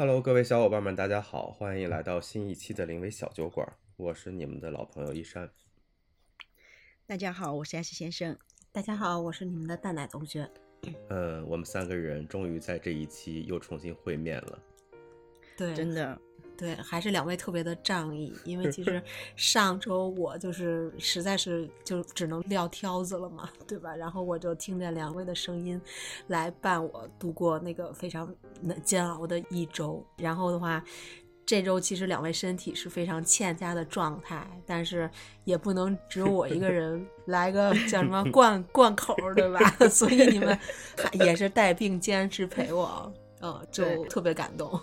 Hello，各位小伙伴们，大家好，欢迎来到新一期的临危小酒馆，我是你们的老朋友一山。大家好，我是 S 先生。大家好，我是你们的蛋奶同学。嗯，我们三个人终于在这一期又重新会面了。对，真的，对，还是两位特别的仗义，因为其实 上周我就是实在是就只能撂挑子了嘛，对吧？然后我就听着两位的声音，来伴我度过那个非常难煎熬的一周。然后的话，这周其实两位身体是非常欠佳的状态，但是也不能只有我一个人 来个 叫什么灌灌口，对吧？所以你们也是带病坚持陪我，嗯，就特别感动。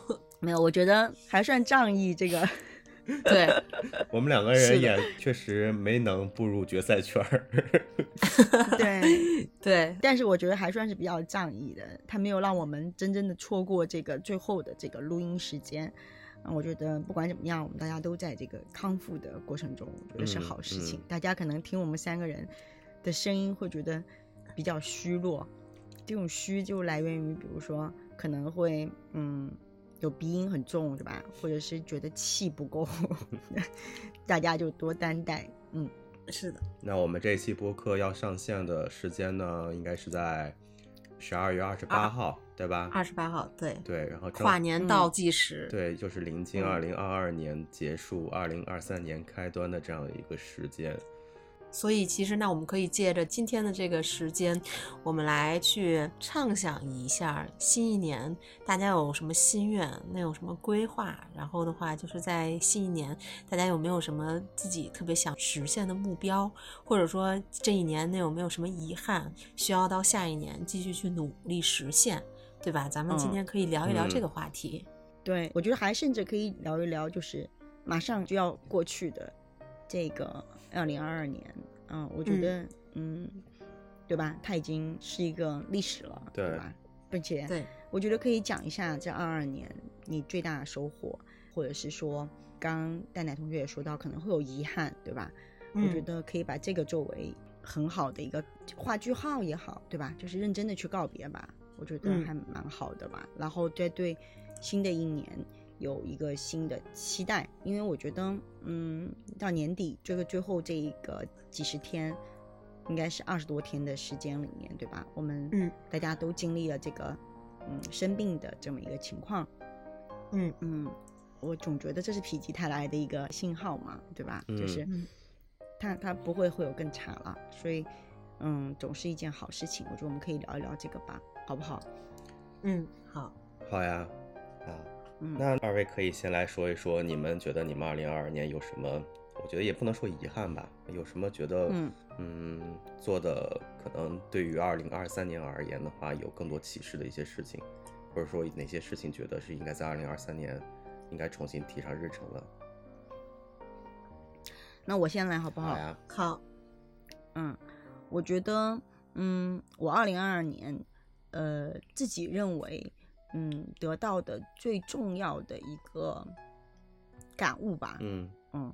没有，我觉得还算仗义。这个，对，我们两个人也确实没能步入决赛圈儿。对对，但是我觉得还算是比较仗义的，他没有让我们真正的错过这个最后的这个录音时间。嗯，我觉得不管怎么样，我们大家都在这个康复的过程中，我觉得是好事情。大家可能听我们三个人的声音会觉得比较虚弱，这种虚就来源于，比如说可能会嗯。有鼻音很重，对吧？或者是觉得气不够，大家就多担待。嗯，是的。那我们这一期播客要上线的时间呢，应该是在十二月二十八号，对吧？二十八号，对对。然后跨年倒计时，对，就是临近二零二二年结束，二零二三年开端的这样一个时间。所以，其实那我们可以借着今天的这个时间，我们来去畅想一下新一年大家有什么心愿，那有什么规划？然后的话，就是在新一年，大家有没有什么自己特别想实现的目标？或者说这一年那有没有什么遗憾，需要到下一年继续去努力实现，对吧？咱们今天可以聊一聊这个话题。对，我觉得还甚至可以聊一聊，就是马上就要过去的这个。二零二二年，嗯，我觉得，嗯，对吧？它已经是一个历史了，对吧？并且，对，我觉得可以讲一下这二二年你最大的收获，或者是说，刚蛋奶同学也说到可能会有遗憾，对吧？我觉得可以把这个作为很好的一个画句号也好，对吧？就是认真的去告别吧，我觉得还蛮好的吧。然后再对新的一年。有一个新的期待，因为我觉得，嗯，到年底这个最后这一个几十天，应该是二十多天的时间里面，对吧？我们嗯，大家都经历了这个，嗯，生病的这么一个情况，嗯嗯，我总觉得这是否极泰来的一个信号嘛，对吧？就是，他他不会会有更差了，所以，嗯，总是一件好事情。我觉得我们可以聊一聊这个吧，好不好？嗯，好，好呀，啊。那二位可以先来说一说，你们觉得你们二零二二年有什么？我觉得也不能说遗憾吧，有什么觉得嗯做的可能对于二零二三年而言的话有更多启示的一些事情，或者说哪些事情觉得是应该在二零二三年应该重新提上日程了？那我先来好不好？好呀。好。嗯，我觉得嗯，我二零二二年呃自己认为。嗯，得到的最重要的一个感悟吧。嗯嗯，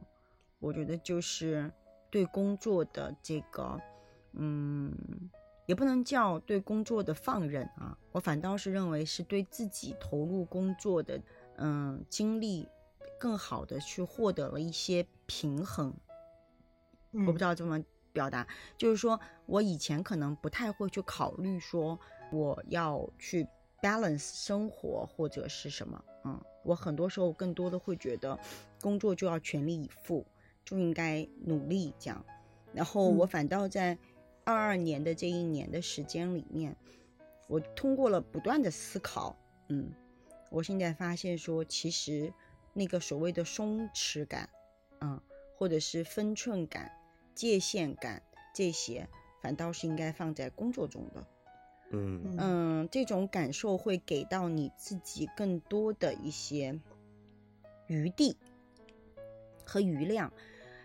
我觉得就是对工作的这个，嗯，也不能叫对工作的放任啊，我反倒是认为是对自己投入工作的，嗯，精力更好的去获得了一些平衡。我不知道怎么表达，就是说我以前可能不太会去考虑说我要去。Balance 生活或者是什么，嗯，我很多时候更多的会觉得，工作就要全力以赴，就应该努力这样。然后我反倒在二二年的这一年的时间里面，我通过了不断的思考，嗯，我现在发现说，其实那个所谓的松弛感，嗯，或者是分寸感、界限感这些，反倒是应该放在工作中的。嗯嗯，这种感受会给到你自己更多的一些余地和余量。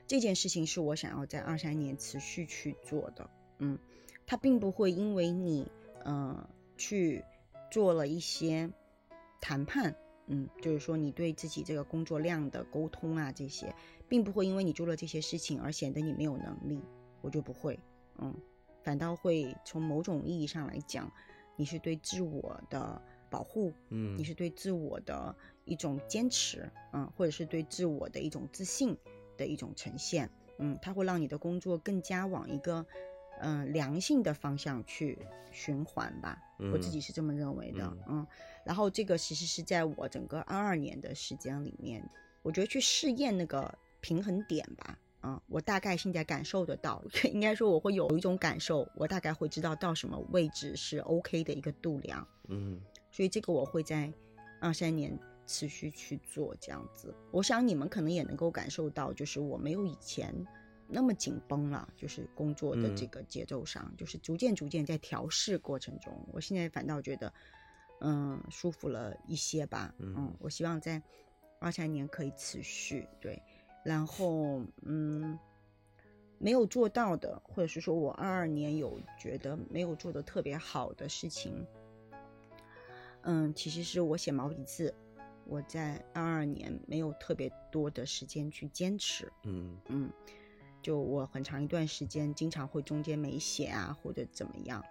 这件事情是我想要在二三年持续去做的。嗯，它并不会因为你嗯去做了一些谈判，嗯，就是说你对自己这个工作量的沟通啊这些，并不会因为你做了这些事情而显得你没有能力。我就不会，嗯。反倒会从某种意义上来讲，你是对自我的保护，嗯，你是对自我的一种坚持，嗯，或者是对自我的一种自信的一种呈现，嗯，它会让你的工作更加往一个嗯良性的方向去循环吧。我自己是这么认为的，嗯。然后这个其实是在我整个二二年的时间里面，我觉得去试验那个平衡点吧。嗯，我大概现在感受得到，应该说我会有一种感受，我大概会知道到什么位置是 OK 的一个度量。嗯，所以这个我会在二三年持续去做这样子。我想你们可能也能够感受到，就是我没有以前那么紧绷了，就是工作的这个节奏上，就是逐渐逐渐在调试过程中，我现在反倒觉得，嗯，舒服了一些吧。嗯，我希望在二三年可以持续对。然后，嗯，没有做到的，或者是说我二二年有觉得没有做的特别好的事情，嗯，其实是我写毛笔字，我在二二年没有特别多的时间去坚持，嗯嗯，就我很长一段时间经常会中间没写啊，或者怎么样，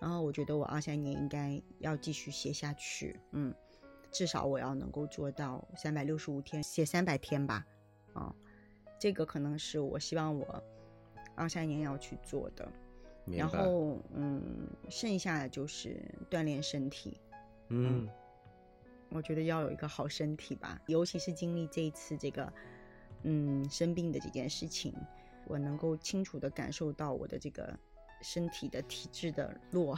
然后我觉得我二三年应该要继续写下去，嗯，至少我要能够做到三百六十五天写三百天吧。啊，这个可能是我希望我二三年要去做的，然后嗯，剩下的就是锻炼身体。嗯，我觉得要有一个好身体吧，尤其是经历这一次这个嗯生病的这件事情，我能够清楚的感受到我的这个身体的体质的弱，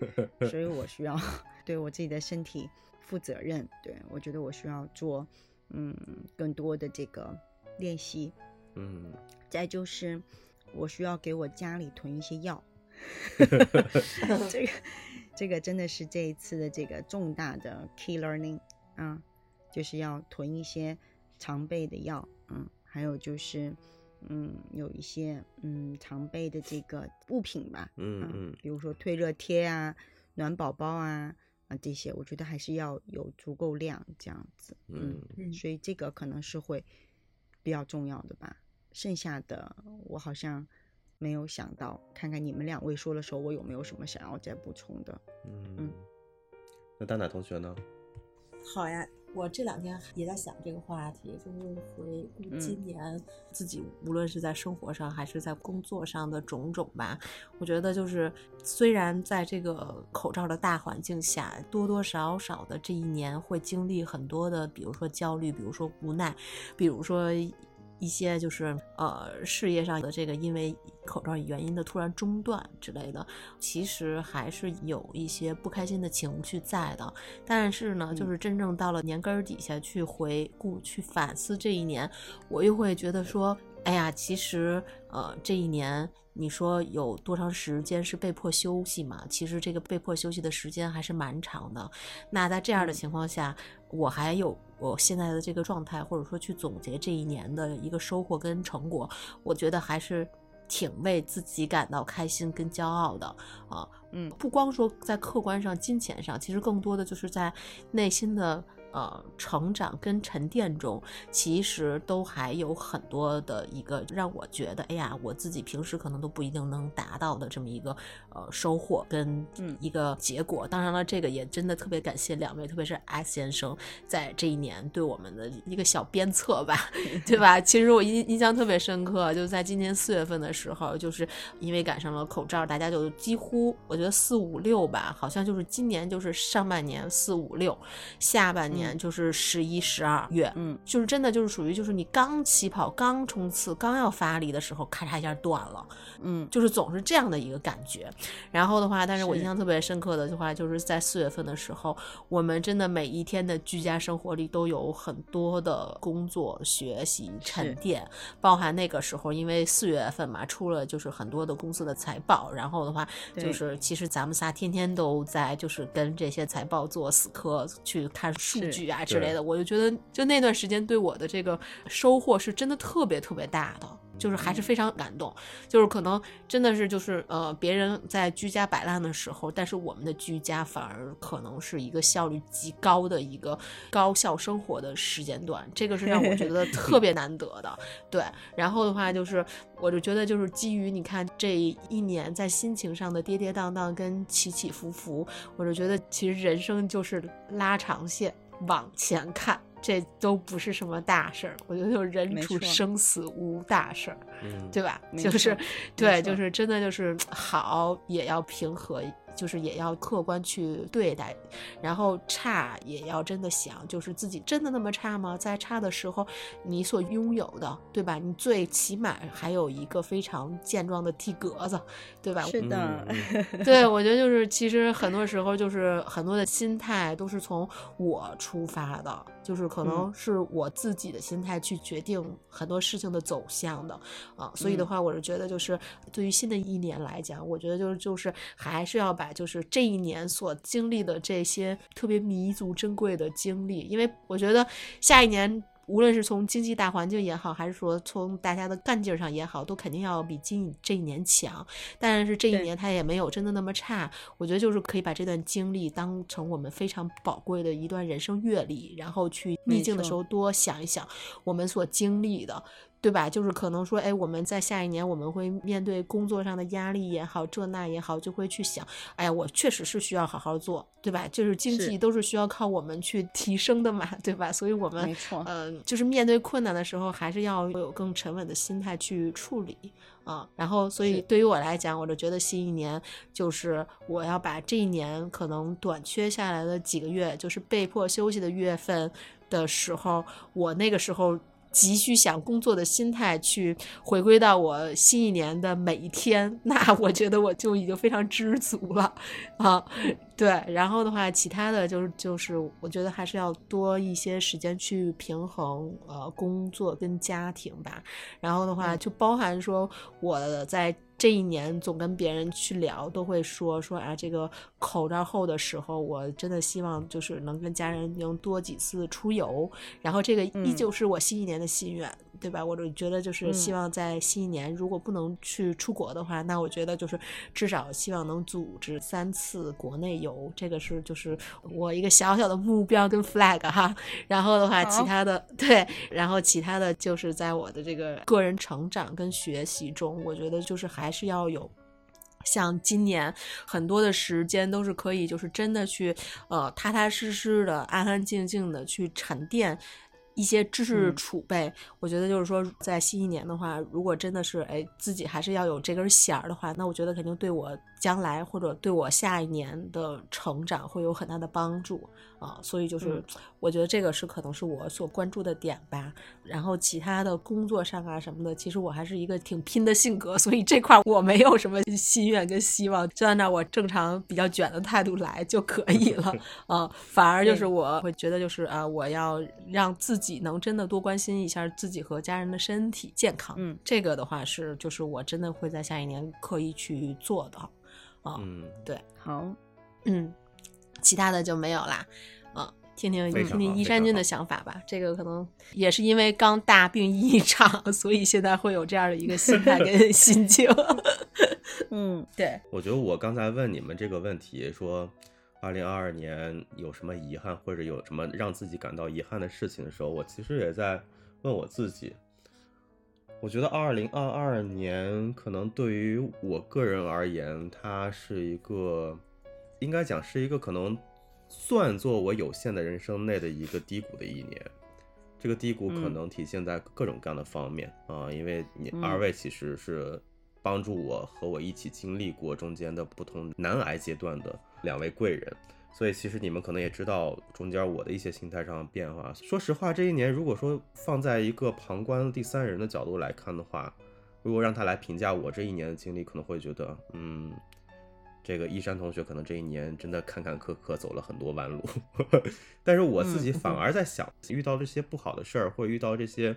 所以我需要对我自己的身体负责任。对我觉得我需要做嗯更多的这个。练习，嗯，再就是我需要给我家里囤一些药，这个这个真的是这一次的这个重大的 key learning 啊，就是要囤一些常备的药，嗯，还有就是嗯有一些嗯常备的这个物品吧，嗯嗯，比如说退热贴啊、暖宝宝啊啊这些，我觉得还是要有足够量这样子，嗯，所以这个可能是会。比较重要的吧，剩下的我好像没有想到。看看你们两位说的时候，我有没有什么想要再补充的？嗯，那丹娜同学呢？好呀，我这两天也在想这个话题，就是回顾今年自己无论是在生活上还是在工作上的种种吧。我觉得就是虽然在这个口罩的大环境下，多多少少的这一年会经历很多的，比如说焦虑，比如说无奈，比如说。一些就是呃事业上的这个因为口罩原因的突然中断之类的，其实还是有一些不开心的情绪在的。但是呢，就是真正到了年根儿底下去回顾、去反思这一年，我又会觉得说，哎呀，其实呃这一年。你说有多长时间是被迫休息嘛？其实这个被迫休息的时间还是蛮长的。那在这样的情况下，我还有我现在的这个状态，或者说去总结这一年的一个收获跟成果，我觉得还是挺为自己感到开心跟骄傲的啊。嗯，不光说在客观上、金钱上，其实更多的就是在内心的。呃，成长跟沉淀中，其实都还有很多的一个让我觉得，哎呀，我自己平时可能都不一定能达到的这么一个呃收获跟一个结果。当然了，这个也真的特别感谢两位，特别是 X 先生在这一年对我们的一个小鞭策吧，对吧？其实我印印象特别深刻，就在今年四月份的时候，就是因为赶上了口罩，大家就几乎我觉得四五六吧，好像就是今年就是上半年四五六，下半年。年就是十一、十二月，嗯，就是真的就是属于就是你刚起跑、刚冲刺、刚要发力的时候，咔嚓一下断了，嗯，就是总是这样的一个感觉。然后的话，但是我印象特别深刻的话，就是在四月份的时候，我们真的每一天的居家生活里都有很多的工作、学习、沉淀，包含那个时候，因为四月份嘛，出了就是很多的公司的财报，然后的话，就是其实咱们仨天天都在就是跟这些财报做死磕，去看数。剧啊之类的，我就觉得，就那段时间对我的这个收获是真的特别特别大的。就是还是非常感动。就是可能真的是就是呃，别人在居家摆烂的时候，但是我们的居家反而可能是一个效率极高的一个高效生活的时间段，这个是让我觉得特别难得的。对，然后的话就是，我就觉得就是基于你看这一年在心情上的跌跌宕宕跟起起伏伏，我就觉得其实人生就是拉长线。往前看，这都不是什么大事儿。我觉得就人处生死无大事儿，对吧？就是，对，就是真的就是好也要平和。就是也要客观去对待，然后差也要真的想，就是自己真的那么差吗？在差的时候，你所拥有的，对吧？你最起码还有一个非常健壮的体格子，对吧？是的，对，我觉得就是其实很多时候就是很多的心态都是从我出发的，就是可能是我自己的心态去决定很多事情的走向的啊。所以的话，我是觉得就是对于新的一年来讲，我觉得就是就是还是要把。就是这一年所经历的这些特别弥足珍贵的经历，因为我觉得下一年无论是从经济大环境也好，还是说从大家的干劲上也好，都肯定要比今这一年强。但是这一年他也没有真的那么差，我觉得就是可以把这段经历当成我们非常宝贵的一段人生阅历，然后去逆境的时候多想一想我们所经历的。对吧？就是可能说，哎，我们在下一年我们会面对工作上的压力也好，这那也好，就会去想，哎呀，我确实是需要好好做，对吧？就是经济都是需要靠我们去提升的嘛，对吧？所以我们，没错，嗯，就是面对困难的时候，还是要有更沉稳的心态去处理啊。然后，所以对于我来讲，我就觉得新一年就是我要把这一年可能短缺下来的几个月，就是被迫休息的月份的时候，我那个时候。急需想工作的心态去回归到我新一年的每一天，那我觉得我就已经非常知足了啊。对，然后的话，其他的就是就是，我觉得还是要多一些时间去平衡呃工作跟家庭吧。然后的话，就包含说我在。这一年总跟别人去聊，都会说说啊，这个口罩后的时候，我真的希望就是能跟家人能多几次出游，然后这个依旧是我新一年的心愿。对吧？我就觉得就是希望在新一年，如果不能去出国的话，那我觉得就是至少希望能组织三次国内游，这个是就是我一个小小的目标跟 flag 哈。然后的话，其他的对，然后其他的就是在我的这个个人成长跟学习中，我觉得就是还是要有像今年很多的时间都是可以，就是真的去呃踏踏实实的、安安静静的去沉淀。一些知识储备，我觉得就是说，在新一年的话，如果真的是哎自己还是要有这根弦儿的话，那我觉得肯定对我将来或者对我下一年的成长会有很大的帮助。啊，所以就是 我觉得这个是可能是我所关注的点吧。然后其他的工作上啊什么的，其实我还是一个挺拼的性格，所以这块我没有什么心愿跟希望，就按照我正常比较卷的态度来就可以了。啊，反而就是我会觉得就是啊，我要让自己能真的多关心一下自己和家人的身体健康。嗯，这个的话是就是我真的会在下一年刻意去做的。啊，嗯，对，好，嗯。其他的就没有啦，嗯，听听听听依山君的想法吧。这个可能也是因为刚大病一场，所以现在会有这样的一个心态跟 心情。嗯，对。我觉得我刚才问你们这个问题，说二零二二年有什么遗憾，或者有什么让自己感到遗憾的事情的时候，我其实也在问我自己。我觉得二零二二年可能对于我个人而言，它是一个。应该讲是一个可能算作我有限的人生内的一个低谷的一年，这个低谷可能体现在各种各样的方面啊，因为你二位其实是帮助我和我一起经历过中间的不同难挨阶段的两位贵人，所以其实你们可能也知道中间我的一些心态上的变化。说实话，这一年如果说放在一个旁观第三人的角度来看的话，如果让他来评价我这一年的经历，可能会觉得嗯。这个一山同学可能这一年真的坎坎坷坷走了很多弯路，但是我自己反而在想，遇到这些不好的事儿，或者遇到这些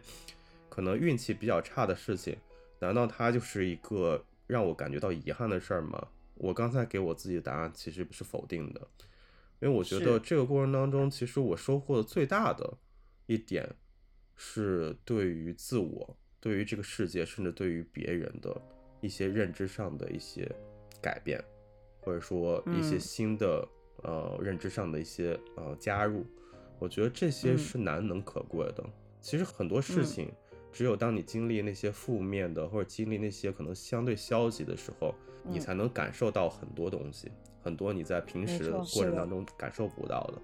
可能运气比较差的事情，难道它就是一个让我感觉到遗憾的事儿吗？我刚才给我自己的答案其实是否定的，因为我觉得这个过程当中，其实我收获的最大的一点是对于自我。对于这个世界，甚至对于别人的一些认知上的一些改变，或者说一些新的呃认知上的一些呃加入，我觉得这些是难能可贵的。其实很多事情，只有当你经历那些负面的，或者经历那些可能相对消极的时候，你才能感受到很多东西，很多你在平时的过程当中。感受不到的。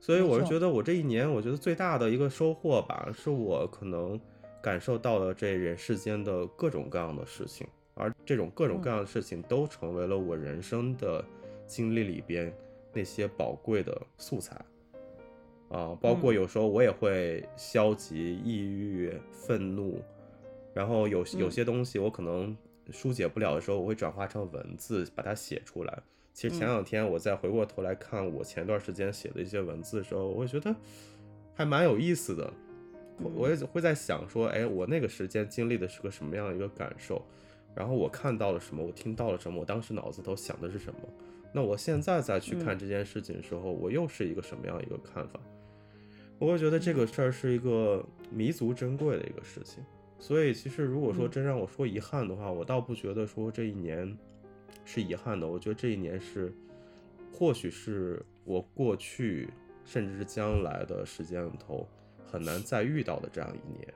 所以我是觉。得，我这一年，我觉得最大的一个收获吧，是我可能感受到了这人世间的各种各样的事情，而这种各种各样的事情都成为了我人生的经历里边那些宝贵的素材。啊，包括有时候我也会消极、抑郁、愤怒，然后有有些东西我可能疏解不了的时候，我会转化成文字把它写出来。其实前两天我再回过头来看我前段时间写的一些文字的时候，我会觉得还蛮有意思的。我也会在想说，哎，我那个时间经历的是个什么样的一个感受？然后我看到了什么？我听到了什么？我当时脑子头想的是什么？那我现在再去看这件事情的时候，我又是一个什么样一个看法？我会觉得这个事儿是一个弥足珍贵的一个事情，所以其实如果说真让我说遗憾的话，我倒不觉得说这一年是遗憾的。我觉得这一年是，或许是我过去甚至是将来的时间里头很难再遇到的这样一年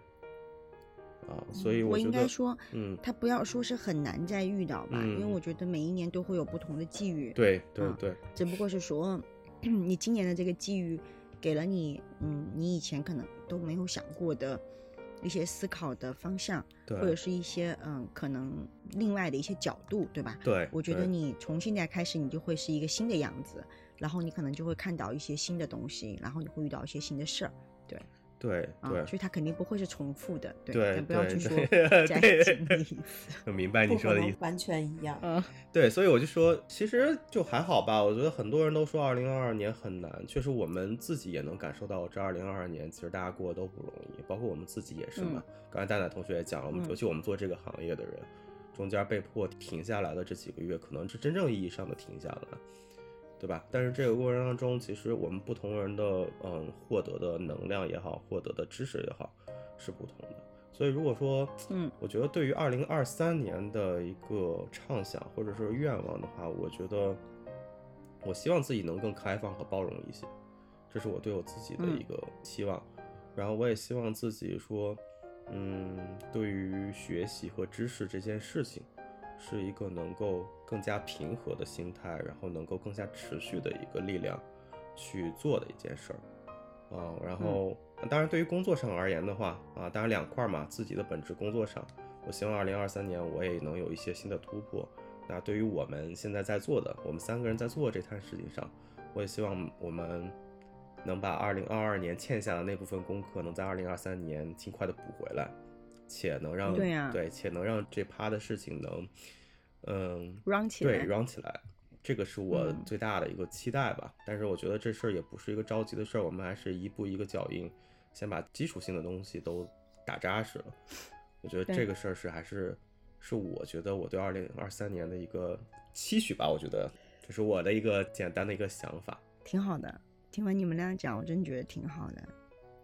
啊。所以我应该说，嗯，他不要说是很难再遇到吧，因为我觉得每一年都会有不同的际遇。对对对，只不过是说 你今年的这个际遇。给了你，嗯，你以前可能都没有想过的一些思考的方向，或者是一些嗯，可能另外的一些角度，对吧？对，我觉得你从现在开始，你就会是一个新的样子，然后你可能就会看到一些新的东西，然后你会遇到一些新的事儿，对。对对，所以它肯定不会是重复的，对，不要去说再经历一次。我明白你说的意思，完全一样。嗯，对，所以我就说，其实就还好吧。我觉得很多人都说二零二二年很难，确实我们自己也能感受到，这二零二二年其实大家过得都不容易，包括我们自己也是嘛。刚才蛋蛋同学也讲了，我们尤其我们做这个行业的人，中间被迫停下来的这几个月，可能是真正意义上的停下来。对吧？但是这个过程当中，其实我们不同人的嗯获得的能量也好，获得的知识也好，是不同的。所以如果说嗯，我觉得对于二零二三年的一个畅想或者是愿望的话，我觉得我希望自己能更开放和包容一些，这是我对我自己的一个期望。然后我也希望自己说，嗯，对于学习和知识这件事情。是一个能够更加平和的心态，然后能够更加持续的一个力量去做的一件事儿，啊，然后当然对于工作上而言的话，啊，当然两块嘛，自己的本职工作上，我希望二零二三年我也能有一些新的突破。那对于我们现在在做的，我们三个人在做这摊事情上，我也希望我们能把二零二二年欠下的那部分功课，能在二零二三年尽快的补回来。且能让对呀，对，且能让这趴的事情能，嗯，run 起来，对，run 起来，这个是我最大的一个期待吧。但是我觉得这事儿也不是一个着急的事儿，我们还是一步一个脚印，先把基础性的东西都打扎实了。我觉得这个事儿是还是是我觉得我对二零二三年的一个期许吧。我觉得这是我的一个简单的一个想法，挺好的。听完你们俩讲，我真觉得挺好的。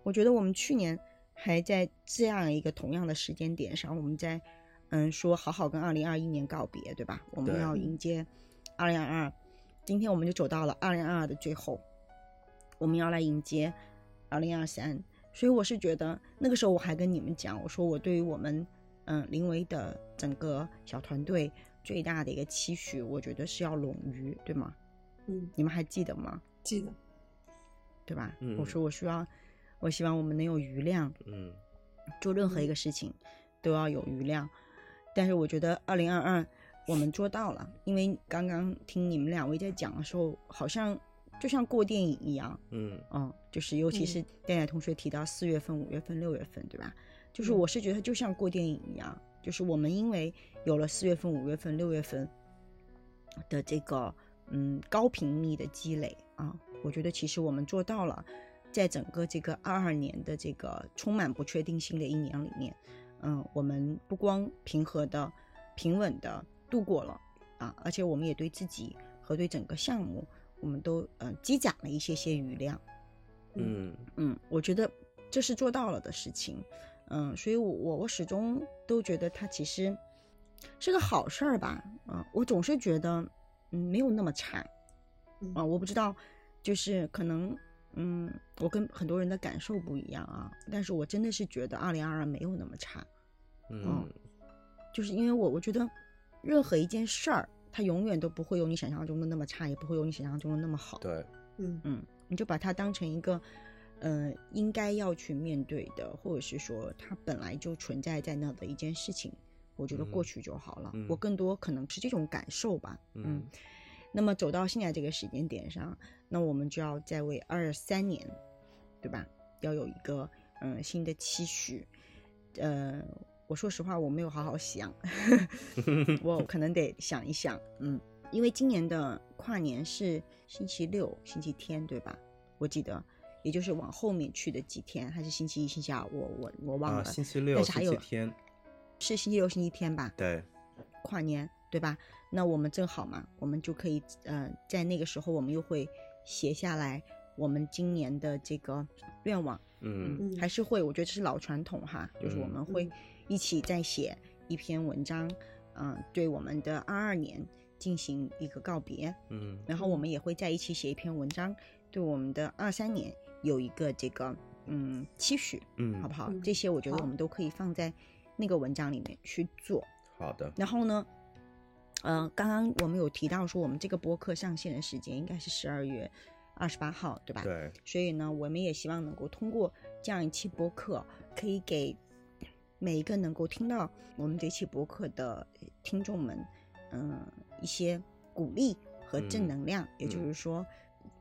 我觉得我们去年。还在这样一个同样的时间点上，我们在，嗯，说好好跟二零二一年告别，对吧？我们要迎接二零二二。今天我们就走到了二零二二的最后，我们要来迎接二零二三。所以我是觉得那个时候我还跟你们讲，我说我对于我们，嗯，临危的整个小团队最大的一个期许，我觉得是要冗余，对吗？嗯，你们还记得吗？记得，对吧？我说我需要。我希望我们能有余量，嗯，做任何一个事情都要有余量。但是我觉得二零二二我们做到了，因为刚刚听你们两位在讲的时候，好像就像过电影一样，嗯，嗯，就是尤其是戴戴同学提到四月份、五月份、六月份，对吧？就是我是觉得就像过电影一样，就是我们因为有了四月份、五月份、六月份的这个嗯高频密的积累啊，我觉得其实我们做到了。在整个这个二二年的这个充满不确定性的一年里面，嗯，我们不光平和的、平稳的度过了啊，而且我们也对自己和对整个项目，我们都嗯积攒了一些些余量。嗯嗯，我觉得这是做到了的事情。嗯，所以我我我始终都觉得它其实是个好事儿吧，嗯，我总是觉得嗯没有那么差，啊，我不知道，就是可能嗯我跟很多人的感受不一样啊，但是我真的是觉得二零二二没有那么差，嗯，就是因为我我觉得任何一件事儿。它永远都不会有你想象中的那么差，也不会有你想象中的那么好。对，嗯嗯，你就把它当成一个，呃，应该要去面对的，或者是说它本来就存在在那的一件事情，我觉得过去就好了。我更多可能是这种感受吧。嗯，那么走到现在这个时间点上，那我们就要再为二三年，对吧？要有一个嗯新的期许，呃。我说实话，我没有好好想，我可能得想一想，嗯，因为今年的跨年是星期六、星期天，对吧？我记得，也就是往后面去的几天，还是星期一、星期二，我我我忘了。星期六、星期天，是星期六、星期天吧？对，跨年，对吧？那我们正好嘛，我们就可以，呃，在那个时候，我们又会写下来我们今年的这个愿望，嗯，还是会，我觉得这是老传统哈，就是我们会。一起再写一篇文章，嗯，对我们的二二年进行一个告别，嗯，然后我们也会在一起写一篇文章，对我们的二三年有一个这个嗯期许，嗯，好不好？这些我觉得我们都可以放在那个文章里面去做。好的。然后呢，嗯，刚刚我们有提到说我们这个播客上线的时间应该是十二月二十八号，对吧？对。所以呢，我们也希望能够通过这样一期播客，可以给。每一个能够听到我们这期播客的听众们，嗯，一些鼓励和正能量，也就是说，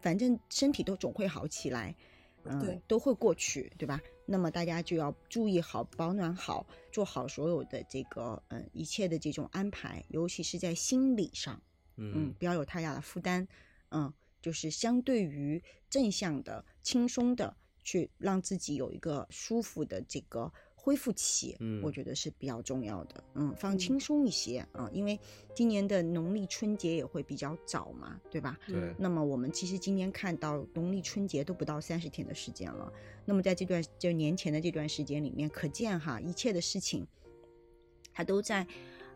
反正身体都总会好起来，嗯，都会过去，对吧？那么大家就要注意好保暖好，做好所有的这个嗯一切的这种安排，尤其是在心理上，嗯，不要有太大的负担，嗯，就是相对于正向的、轻松的，去让自己有一个舒服的这个。恢复期，嗯，我觉得是比较重要的，嗯，放轻松一些啊，因为今年的农历春节也会比较早嘛，对吧？对。那么我们其实今年看到农历春节都不到三十天的时间了，那么在这段就年前的这段时间里面，可见哈，一切的事情，它都在。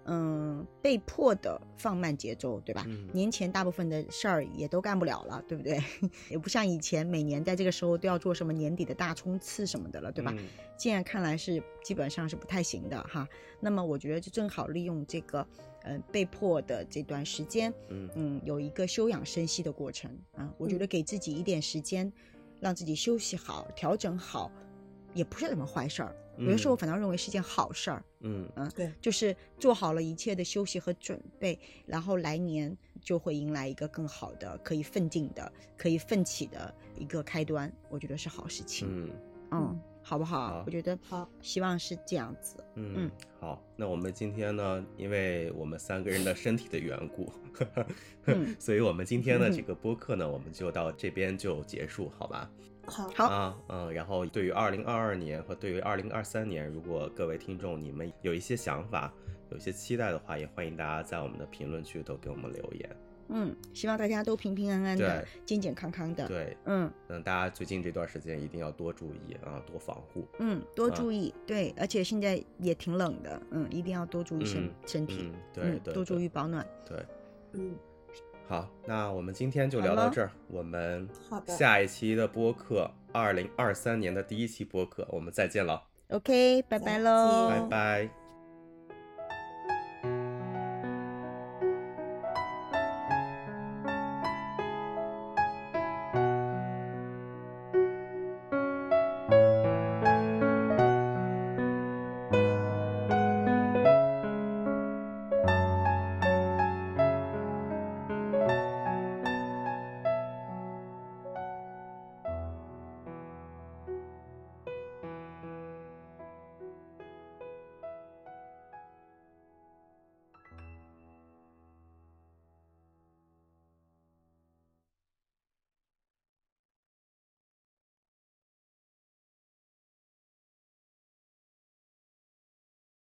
嗯，被迫的放慢节奏，对吧？年前大部分的事儿也都干不了了，对不对？也不像以前每年在这个时候都要做什么年底的大冲刺什么的了，对吧？现在看来是基本上是不太行的哈。那么我觉得就正好利用这个，呃，被迫的这段时间，嗯嗯，有一个休养生息的过程啊。我觉得给自己一点时间，让自己休息好、调整好，也不是什么坏事儿。有的时候我反倒认为是件好事儿，嗯。嗯，对，就是做好了一切的休息和准备，然后来年就会迎来一个更好的、可以奋进的、可以奋起的一个开端，我觉得是好事情，嗯。嗯，好不好？我觉得好，希望是这样子，嗯，好，那我们今天呢，因为我们三个人的身体的缘故，所以我们今天的这个播客呢，我们就到这边就结束，好吧？好。啊，嗯，然后对于二零二二年和对于二零二三年，如果各位听众你们有一些想法，有一些期待的话，也欢迎大家在我们的评论区都给我们留言。嗯，希望大家都平平安安的，健健康康的。对，嗯嗯，大家最近这段时间一定要多注意啊，多防护。嗯，多注意。对，而且现在也挺冷的，嗯，一定要多注意身身体。对对，多注意保暖。对，嗯。好，那我们今天就聊到这儿。我们下一期的播客，二零二三年的第一期播客，我们再见了。OK，拜拜喽，拜拜。